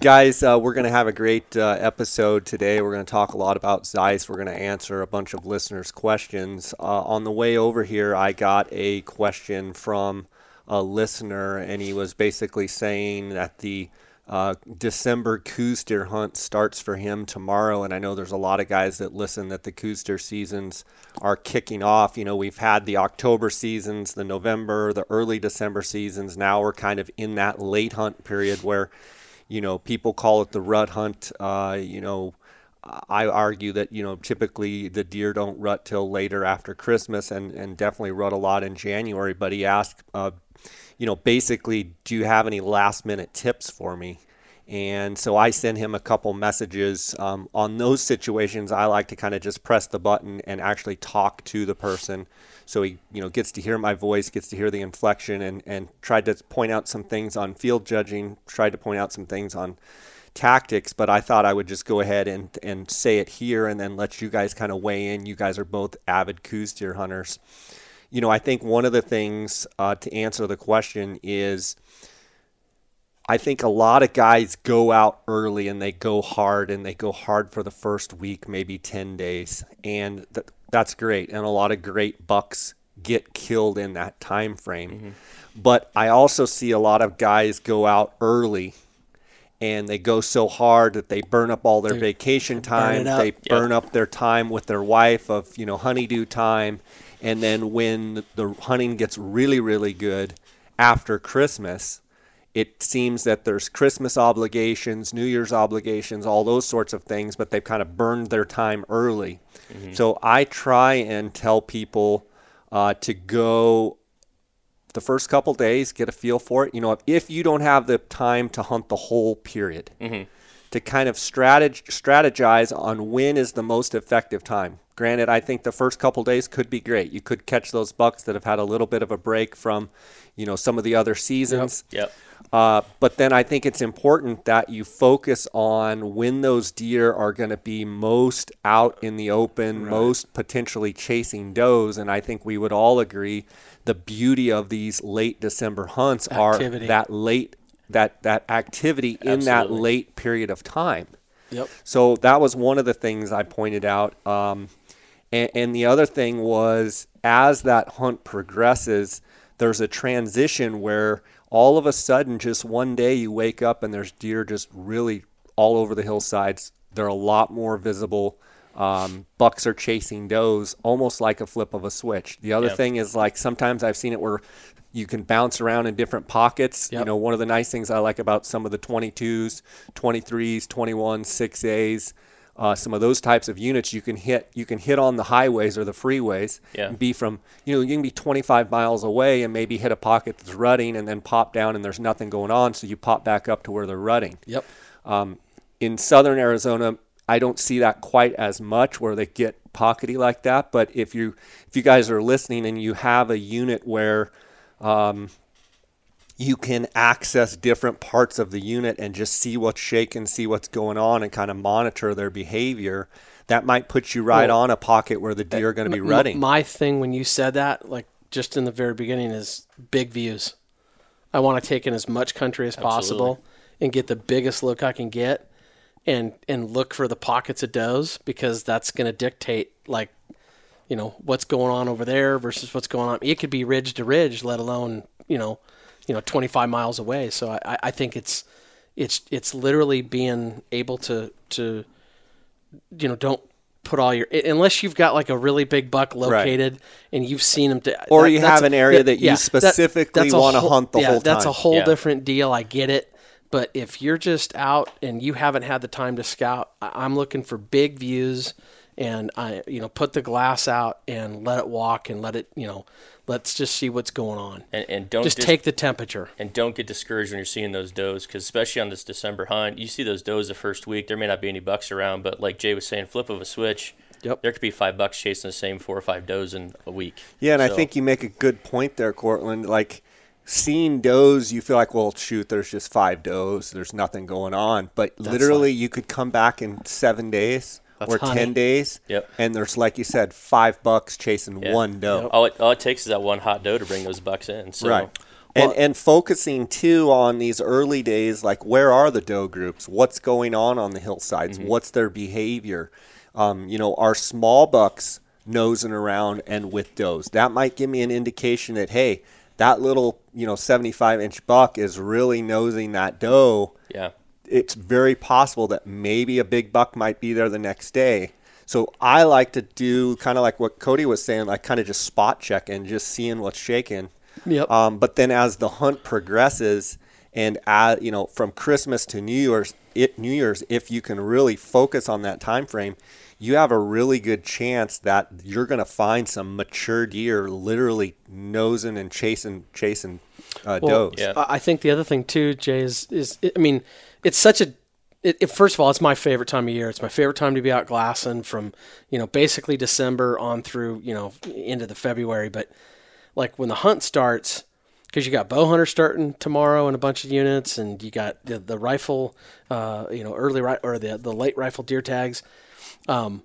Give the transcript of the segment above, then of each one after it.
Guys, uh, we're going to have a great uh, episode today. We're going to talk a lot about Zeiss. We're going to answer a bunch of listeners' questions. Uh, on the way over here, I got a question from a listener, and he was basically saying that the uh, December Coues deer hunt starts for him tomorrow, and I know there's a lot of guys that listen that the Coues deer seasons are kicking off. You know, we've had the October seasons, the November, the early December seasons. Now we're kind of in that late hunt period where, you know, people call it the rut hunt. Uh, you know, I argue that you know typically the deer don't rut till later after Christmas, and and definitely rut a lot in January. But he asked. Uh, you know, basically, do you have any last minute tips for me? And so I send him a couple messages. Um, on those situations, I like to kind of just press the button and actually talk to the person. So he, you know, gets to hear my voice, gets to hear the inflection, and, and tried to point out some things on field judging, tried to point out some things on tactics, but I thought I would just go ahead and, and say it here and then let you guys kind of weigh in. You guys are both avid Coues deer hunters you know, I think one of the things uh, to answer the question is I think a lot of guys go out early and they go hard and they go hard for the first week, maybe 10 days. And th- that's great. And a lot of great bucks get killed in that time frame. Mm-hmm. But I also see a lot of guys go out early and they go so hard that they burn up all their they, vacation time. Burn they burn up their time with their wife of, you know, honeydew time and then when the hunting gets really, really good after Christmas, it seems that there's Christmas obligations, New Year's obligations, all those sorts of things, but they've kind of burned their time early. Mm-hmm. So I try and tell people uh, to go the first couple days, get a feel for it. You know, if, you don't have the time to hunt the whole period, mm-hmm. to kind of strateg- strategize on when is the most effective time. Granted, I think the first couple days could be great. You could catch those bucks that have had a little bit of a break from, you know, some of the other seasons. Yep. yep. Uh, but then I think it's important that you focus on when those deer are going to be most out in the open, right. most potentially chasing does. And I think we would all agree the beauty of these late December hunts activity. are that late that that activity in that late period of time. Yep. So that was one of the things I pointed out. Um, and, and the other thing was, as that hunt progresses, there's a transition where all of a sudden, just one day, you wake up and there's deer just really all over the hillsides. They're a lot more visible. Um, bucks are chasing does almost like a flip of a switch. The other yep. thing is like sometimes I've seen it where you can bounce around in different pockets. Yep. You know, one of the nice things I like about some of the 22s, 23s, 21s, 6As uh, some of those types of units you can hit you can hit on the highways or the freeways yeah. and be from you know you can be 25 miles away and maybe hit a pocket that's rutting and then pop down and there's nothing going on so you pop back up to where they're rutting yep um, in southern arizona i don't see that quite as much where they get pockety like that but if you if you guys are listening and you have a unit where um, you can access different parts of the unit and just see what's shaking, see what's going on, and kind of monitor their behavior. That might put you right well, on a pocket where the deer are going to be rutting. My thing when you said that, like just in the very beginning, is big views. I want to take in as much country as Absolutely. possible and get the biggest look I can get, and and look for the pockets of does because that's going to dictate like, you know, what's going on over there versus what's going on. It could be ridge to ridge, let alone you know you know 25 miles away. So I, I think it's it's it's literally being able to to you know don't put all your unless you've got like a really big buck located right. and you've seen them to, or that, you have an area that, that you yeah, specifically that, want to hunt the yeah, whole time. That's a whole yeah. different deal. I get it. But if you're just out and you haven't had the time to scout, I'm looking for big views and I, you know, put the glass out and let it walk and let it, you know, let's just see what's going on. And, and don't just dis- take the temperature. And don't get discouraged when you're seeing those does, because especially on this December hunt, you see those does the first week. There may not be any bucks around, but like Jay was saying, flip of a switch. Yep. There could be five bucks chasing the same four or five does in a week. Yeah, and so. I think you make a good point there, Cortland. Like seeing does, you feel like, well, shoot, there's just five does. There's nothing going on. But That's literally, like, you could come back in seven days that's or honey. 10 days. Yep. And there's, like you said, five bucks chasing one doe. Yep. All, it, all it takes is that one hot doe to bring those bucks in. So. Right. and and focusing too on these early days, like where are the doe groups? What's going on on the hillsides? Mm-hmm. What's their behavior? Um, you know, are small bucks nosing around and with does? That might give me an indication that hey, that little you know 75 inch buck is really nosing that doe. Yeah. It's very possible that maybe a big buck might be there the next day. So I like to do kind of like what Cody was saying, like kind of just spot check and just seeing what's shaking. Yep. Um, but then as the hunt progresses, and at, you know from Christmas to New Year's, it New Year's, if you can really focus on that time frame, you have a really good chance that you're going to find some mature deer literally nosing and chasing chasing uh, Well, does. yeah. I I think the other thing too, Jay, is is I mean, it's such a. It, it, first of all, it's my favorite time of year. It's my favorite time to be out glassing from you know basically December on through you know into the February. But like when the hunt starts, because you got bow hunter starting tomorrow and a bunch of units, and you got the, the rifle, uh, you know, early ri- or the the late rifle deer tags, um,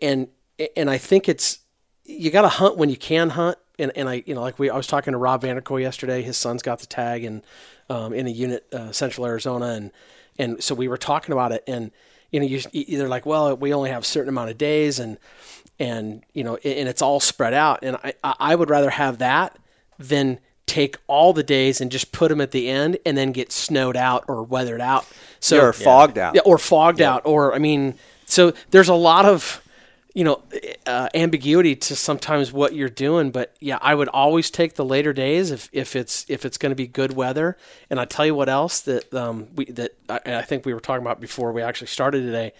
and and I think it's you got to hunt when you can hunt. And, and I you know like we I was talking to Rob Vanderkoy yesterday. His son's got the tag and um, in a unit uh, Central Arizona, and and so we were talking about it. And you know you either like well we only have a certain amount of days and and you know and it's all spread out. And I I would rather have that than take all the days and just put them at the end and then get snowed out or weathered out. So You're fogged out. yeah, or fogged out, or I mean, so there's a lot of you know uh, ambiguity to sometimes what you're doing. But yeah, I would always take the later days if, if it's if it's going to be good weather. And I tell you what else that um, we that I, I think we were talking about before we actually started today.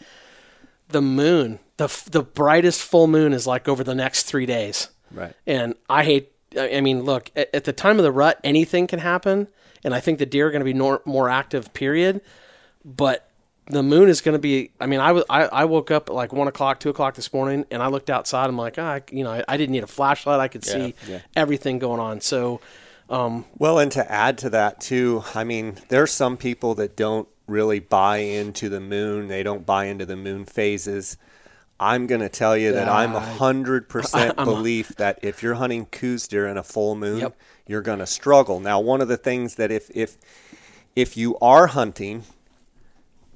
The moon, the f- the brightest full moon is like over the next three days. Right. And I hate. I I mean, look at, at the time of the rut, anything can happen, and I think the deer are going to be nor- more active. Period. But the moon is going to be. I mean, I was. I, I woke up at like one o'clock, two o'clock this morning, and I looked outside. I'm like, ah, I, you know, I, I didn't need a flashlight. I could see Yeah. everything going on. So, um, Well, and to add to that too, I mean, there's some people that don't really buy into the moon. They don't buy into the moon phases. I'm going to tell you that I'm I- 100% belief that if you're hunting Coues deer in a full moon, Yep. you're going to struggle. Now, one of the things that if if if you are hunting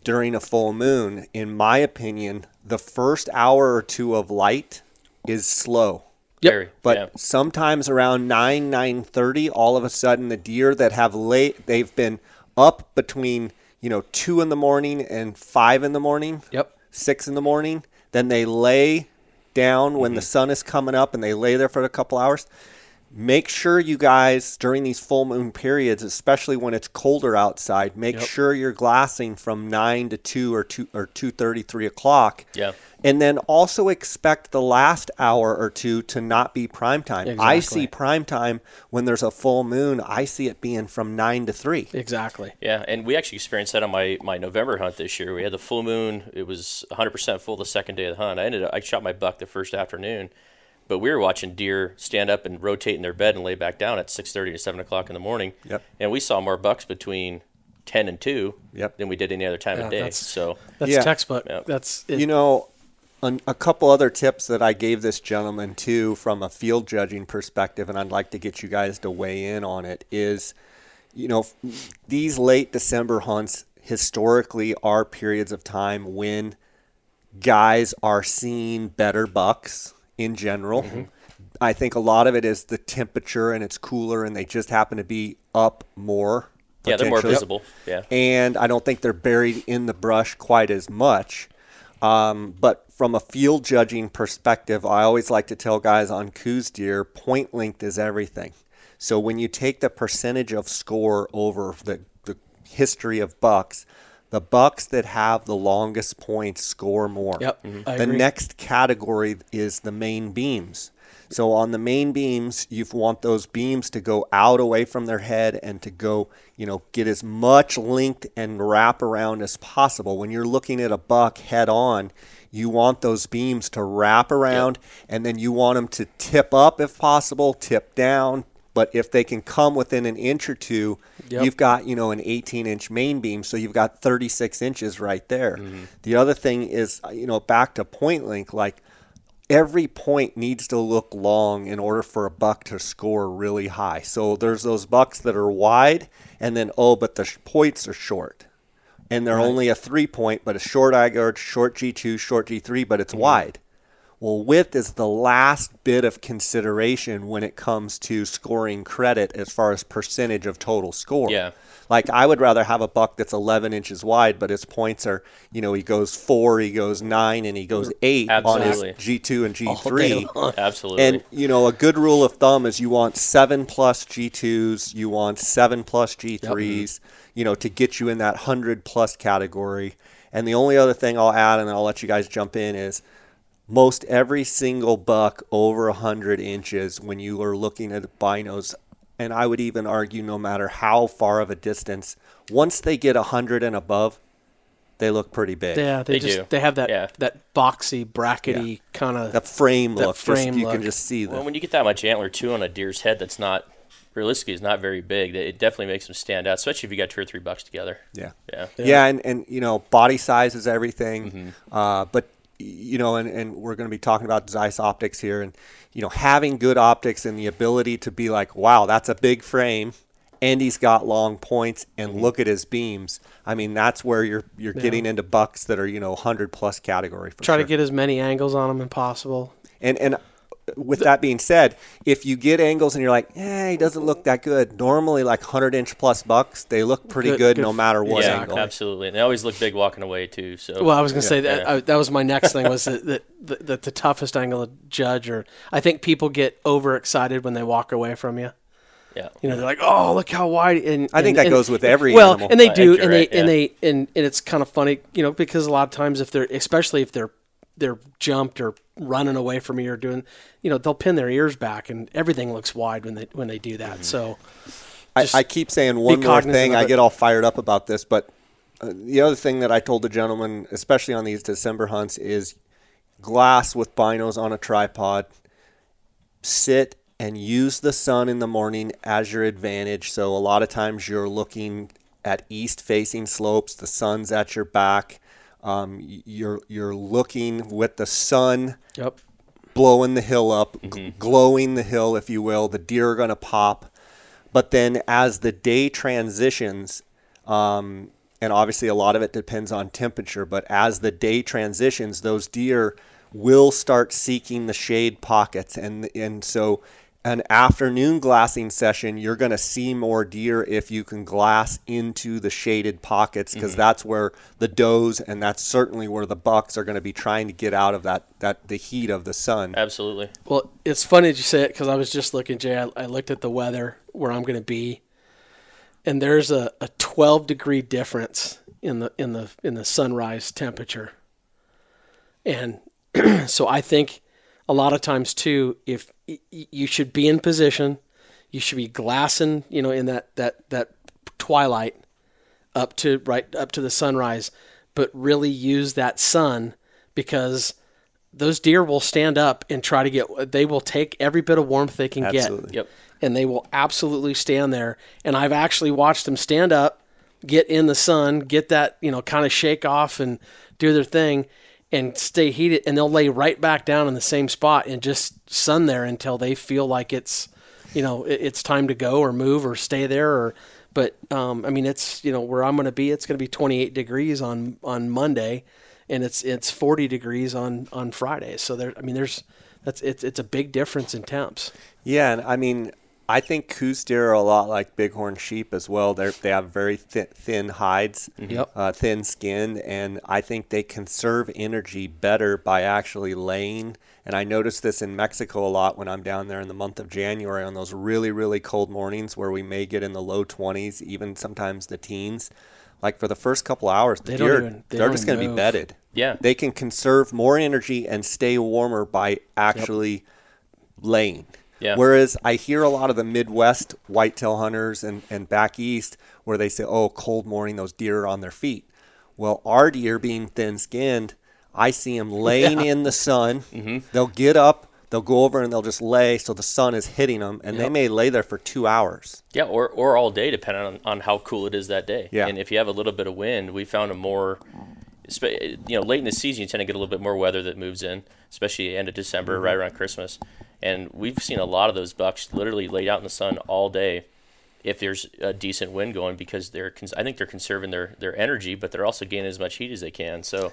during a full moon, in my opinion, the first hour or two of light is slow. Yep. But yeah. sometimes around nine nine thirty, all of a sudden the deer that have late they've been up between you know two in the morning and five in the morning. Yep. Six in the morning. Then they lay down when the Mm-hmm. sun is coming up and they lay there for a couple hours. Make sure you guys during these full moon periods, especially when it's colder outside, make Yep. sure you're glassing from nine to two or two or two thirty, three o'clock. Yeah. And then also expect the last hour or two to not be prime time. I see prime time when there's a full moon. I see it being from nine to three. exactly. Yeah, and we actually experienced that on my, my November hunt this year. We had the full moon. It was 100% full the second day of the hunt. I ended up, I shot my buck the first afternoon, but we were watching deer stand up and rotate in their bed and lay back down at 6:30 to 7 o'clock in the morning. Yep. And we saw more bucks between 10 and 2 Yep. than we did any other time Yeah, of day. that's- So, That's Yeah. textbook. Yeah. That's it, You know, an, a couple other tips that I gave this gentleman too from a field judging perspective, and I'd like to get you guys to weigh in on it, is, you know, these late December hunts historically are periods of time when guys are seeing better bucks in general. I think a lot of it is the temperature and it's cooler and they just happen to be up more. yeah, they're more visible. Yeah. and I don't think they're buried in the brush quite as much. Um, but from a field judging perspective, I always like to tell guys on Coues deer, point length is everything. So when you take the percentage of score over the, the history of bucks, the bucks that have the longest points score more. Yep, mm-hmm. I The next category is the main beams. So on the main beams, you want those beams to go out away from their head and to go, you know, get as much length and wrap around as possible. When you're looking at a buck head on, you want those beams to wrap around and then you want them to tip up if possible, tip down. But if they can come within an inch or two, Yep. you've got, you know, an 18 inch main beam. So you've got 36 inches right there. Mm-hmm. The other thing is, uh, you know, back to point link, like, every point needs to look long in order for a buck to score really high. So there's those bucks that are wide, and then oh, but the sh- points are short, and they're only a three point, but a short eye short G two, short G three, but it's Mm-hmm. wide. Well, width is the last bit of consideration when it comes to scoring credit as far as percentage of total score. Yeah. Like I would rather have a buck that's 11 inches wide, but his points are, you know, he goes four, he goes nine, and he goes eight Absolutely. on his G2 and G3. Absolutely. And you know, a good rule of thumb is you want seven plus G2s, you want seven plus G3s, mm-hmm. you know, to get you in that hundred plus category. And the only other thing I'll add, and I'll let you guys jump in, is most every single buck over 100 inches when you are looking at binos and i would even argue no matter how far of a distance once they get 100 and above they look pretty big Yeah, they, They just do. they have that Yeah. that boxy, brackety kind of. the frame That look just- frame you look. can just see well, them when you get that much antler too on a deer's head, that's not realistically is not very big. It definitely makes them stand out, especially if you got two or three bucks together. yeah Yeah. yeah, and, and you know body size is everything Mm-hmm. uh, but y- you know and, and we're going to be talking about zeiss optics here and you know having good optics and the ability to be like wow that's a big frame and he's got long points and Mm-hmm. look at his beams i mean that's where you're you're getting into bucks that are you know 100 plus category for try sure. to get as many angles on them as possible. And and with that being said, if you get angles and you're like, eh, he doesn't look that good. Normally, like 100 inch plus bucks, they look pretty Good- good, good no matter what yeah, angle. absolutely. And they always look big walking away too. So Well, I was going to say that Yeah. I, that was my next thing was that, that, that, that the toughest angle to judge, or I think people get overexcited when they walk away from you. yeah. You know, they're like, "Oh, look how wide!" And I think and- that goes with every well, animal. and they Uh, do, you're and right, they and they and, and it's kind of funny, you know, because a lot of times if they're, especially if they're they're jumped or running away from you or doing, you know, they'll pin their ears back and everything looks wide when they when they do that. So I, I keep saying one more thing. I get all fired up about this, but uh, the other thing that I told the gentleman, especially on these December hunts, is glass with binos on a tripod. Sit and use the sun in the morning as your advantage. So a lot of times you're looking at east-facing slopes. The sun's at your back. Um, you're you're looking with the sun yep, blowing the hill up, g- glowing the hill, if you will. The deer are going to pop. But then as the day transitions, um, and obviously a lot of it depends on temperature, but as the day transitions, those deer will start seeking the shade pockets. And, and so an afternoon glassing session, you're going to see more deer if you can glass into the shaded pockets because mm-hmm. that's where the does and that's certainly where the bucks are going to be trying to get out of that, that the heat of the sun. Absolutely. Well, it's funny that you say it because I was just looking, Jay. I, I looked at the weather where I'm going to be, and there's a, a 12 degree difference in the in the in the sunrise temperature. And so I think a lot of times too, if y- y- you should be in position, you should be glassing, you know, in that that that twilight up to right up to the sunrise, but really use that sun because those deer will stand up and try to get they will take every bit of warmth they can Absolutely. get Yep. and they will absolutely stand there and i've actually watched them stand up get in the sun get that you know kind of shake off and do their thing and stay heated and they'll lay right back down in the same spot and just sun there until they feel like it's you know it's time to go or move or stay there or but um, I mean it's you know where I'm going to be it's going to be 28 degrees on on Monday and it's it's 40 degrees on on Friday. So there I mean there's that's it's it's a big difference in temps. Yeah, and I mean, I think Coues deer are a lot like bighorn sheep as well. They they have very thin, thin hides, Yep. uh, thin skin, and I think they conserve energy better by actually laying. And I notice this in Mexico a lot when I'm down there in the month of January on those really really cold mornings where we may get in the low 20s, even sometimes the teens. Like for the first couple hours, the they deer even, they they're just going to be bedded. Yeah. They can conserve more energy and stay warmer by actually laying. Yeah. Whereas I hear a lot of the Midwest whitetail hunters and, and back east where they say, oh, cold morning, those deer are on their feet. Well, our deer being thin skinned, I see them laying in the sun. Mm-hmm. They'll get up, they'll go over and they'll just lay so the sun is hitting them, and they may lay there for two hours. Yeah, or, or all day, depending on, on how cool it is that day. Yeah. And if you have a little bit of wind, we found a more you know, late in the season, you tend to get a little bit more weather that moves in, especially end of December, right around Christmas. And we've seen a lot of those bucks literally laid out in the sun all day if there's a decent wind going because they're I think they're conserving their, their energy, but they're also gaining as much heat as they can. So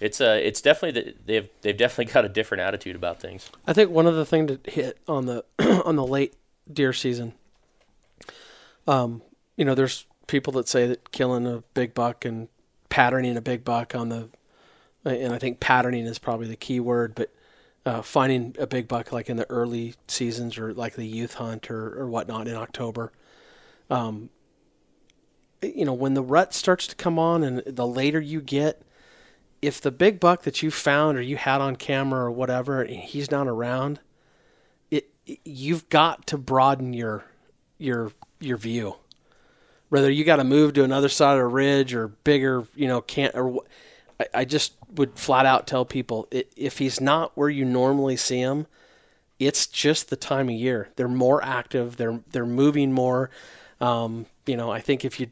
it's uh it's definitely they've they've definitely got a different attitude about things. I think one other thing to hit on the on the late deer season. Um, you know, there's people that say that killing a big buck and patterning a big buck on the, and I think patterning is probably the key word, but uh, finding a big buck like in the early seasons or like the youth hunt or, or whatnot in October. Um, you know, when the rut starts to come on and the later you get, if the big buck that you found or you had on camera or whatever, he's not around, it you've got to broaden your your your view. Whether you got to move to another side of the ridge or bigger, you know, can't or I, I just would flat out tell people if he's not where you normally see him, it's just the time of year. They're more active. They're they're moving more. Um, you know, I think if you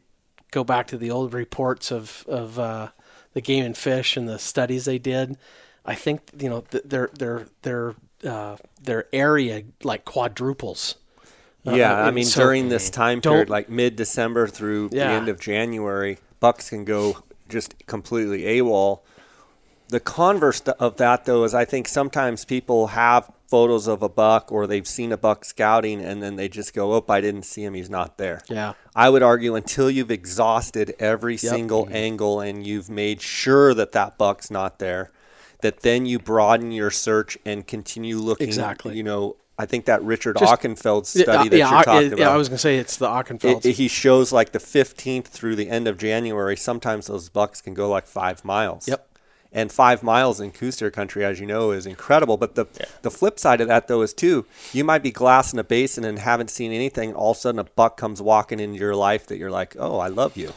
go back to the old reports of of uh, the game and fish and the studies they did, I think you know their their their uh, their area like quadruples. Yeah, Uh, I mean so during this time period, like mid December through the end of January, bucks can go just completely AWOL. The converse of that, though, is I think sometimes people have photos of a buck or they've seen a buck scouting and then they just go, "Oh, I didn't see him. He's not there." Yeah. I would argue until you've exhausted every single mm-hmm. angle and you've made sure that that buck's not there, that then you broaden your search and continue looking. Exactly. You know, I think that Richard Just- Ockenfels study uh, that yeah, you're talking yeah, about. I was gonna say it's the it- he shows like the 15th through the end of January. Sometimes those bucks can go like five miles. Yep. And five miles in Coues country, as you know, is incredible. But the the flip side of that, though, is too you might be glassing a basin and haven't seen anything. All of a sudden, a buck comes walking into your life that you're like, oh, I love you.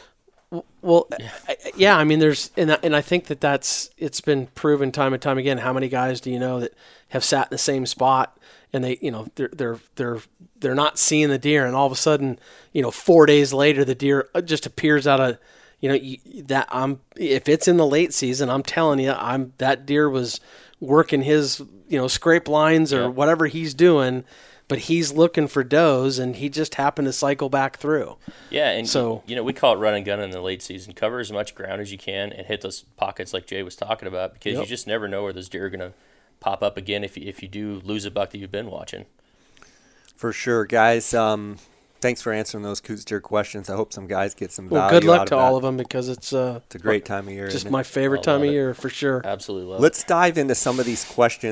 Well, yeah. I, yeah, I mean, there's, and I, and I think that that's it's been proven time and time again. How many guys do you know that have sat in the same spot and they, you know, they're they're they're they're not seeing the deer, and all of a sudden, you know, four days later, the deer uh, just appears out of, you know, you, that I'm if it's in the late season, I'm telling you, I'm that deer was working his, you know, scrape lines or whatever he's doing. But he's looking for does, and he just happened to cycle back through. Yeah, and So- you know we call it run and gun in the late season. Cover as much ground as you can and hit those pockets like Jay was talking about because you just never know where those deer are gonna pop up again if you, if you do lose a buck that you've been watching. For sure, guys. Um, thanks for answering those Coues deer questions. I hope some guys get some Well, good luck out to of all that. of them because it's uh, It's a great time of year. just my favorite time love of it. year for sure. Absolutely love it. Let's dive into some of these questions.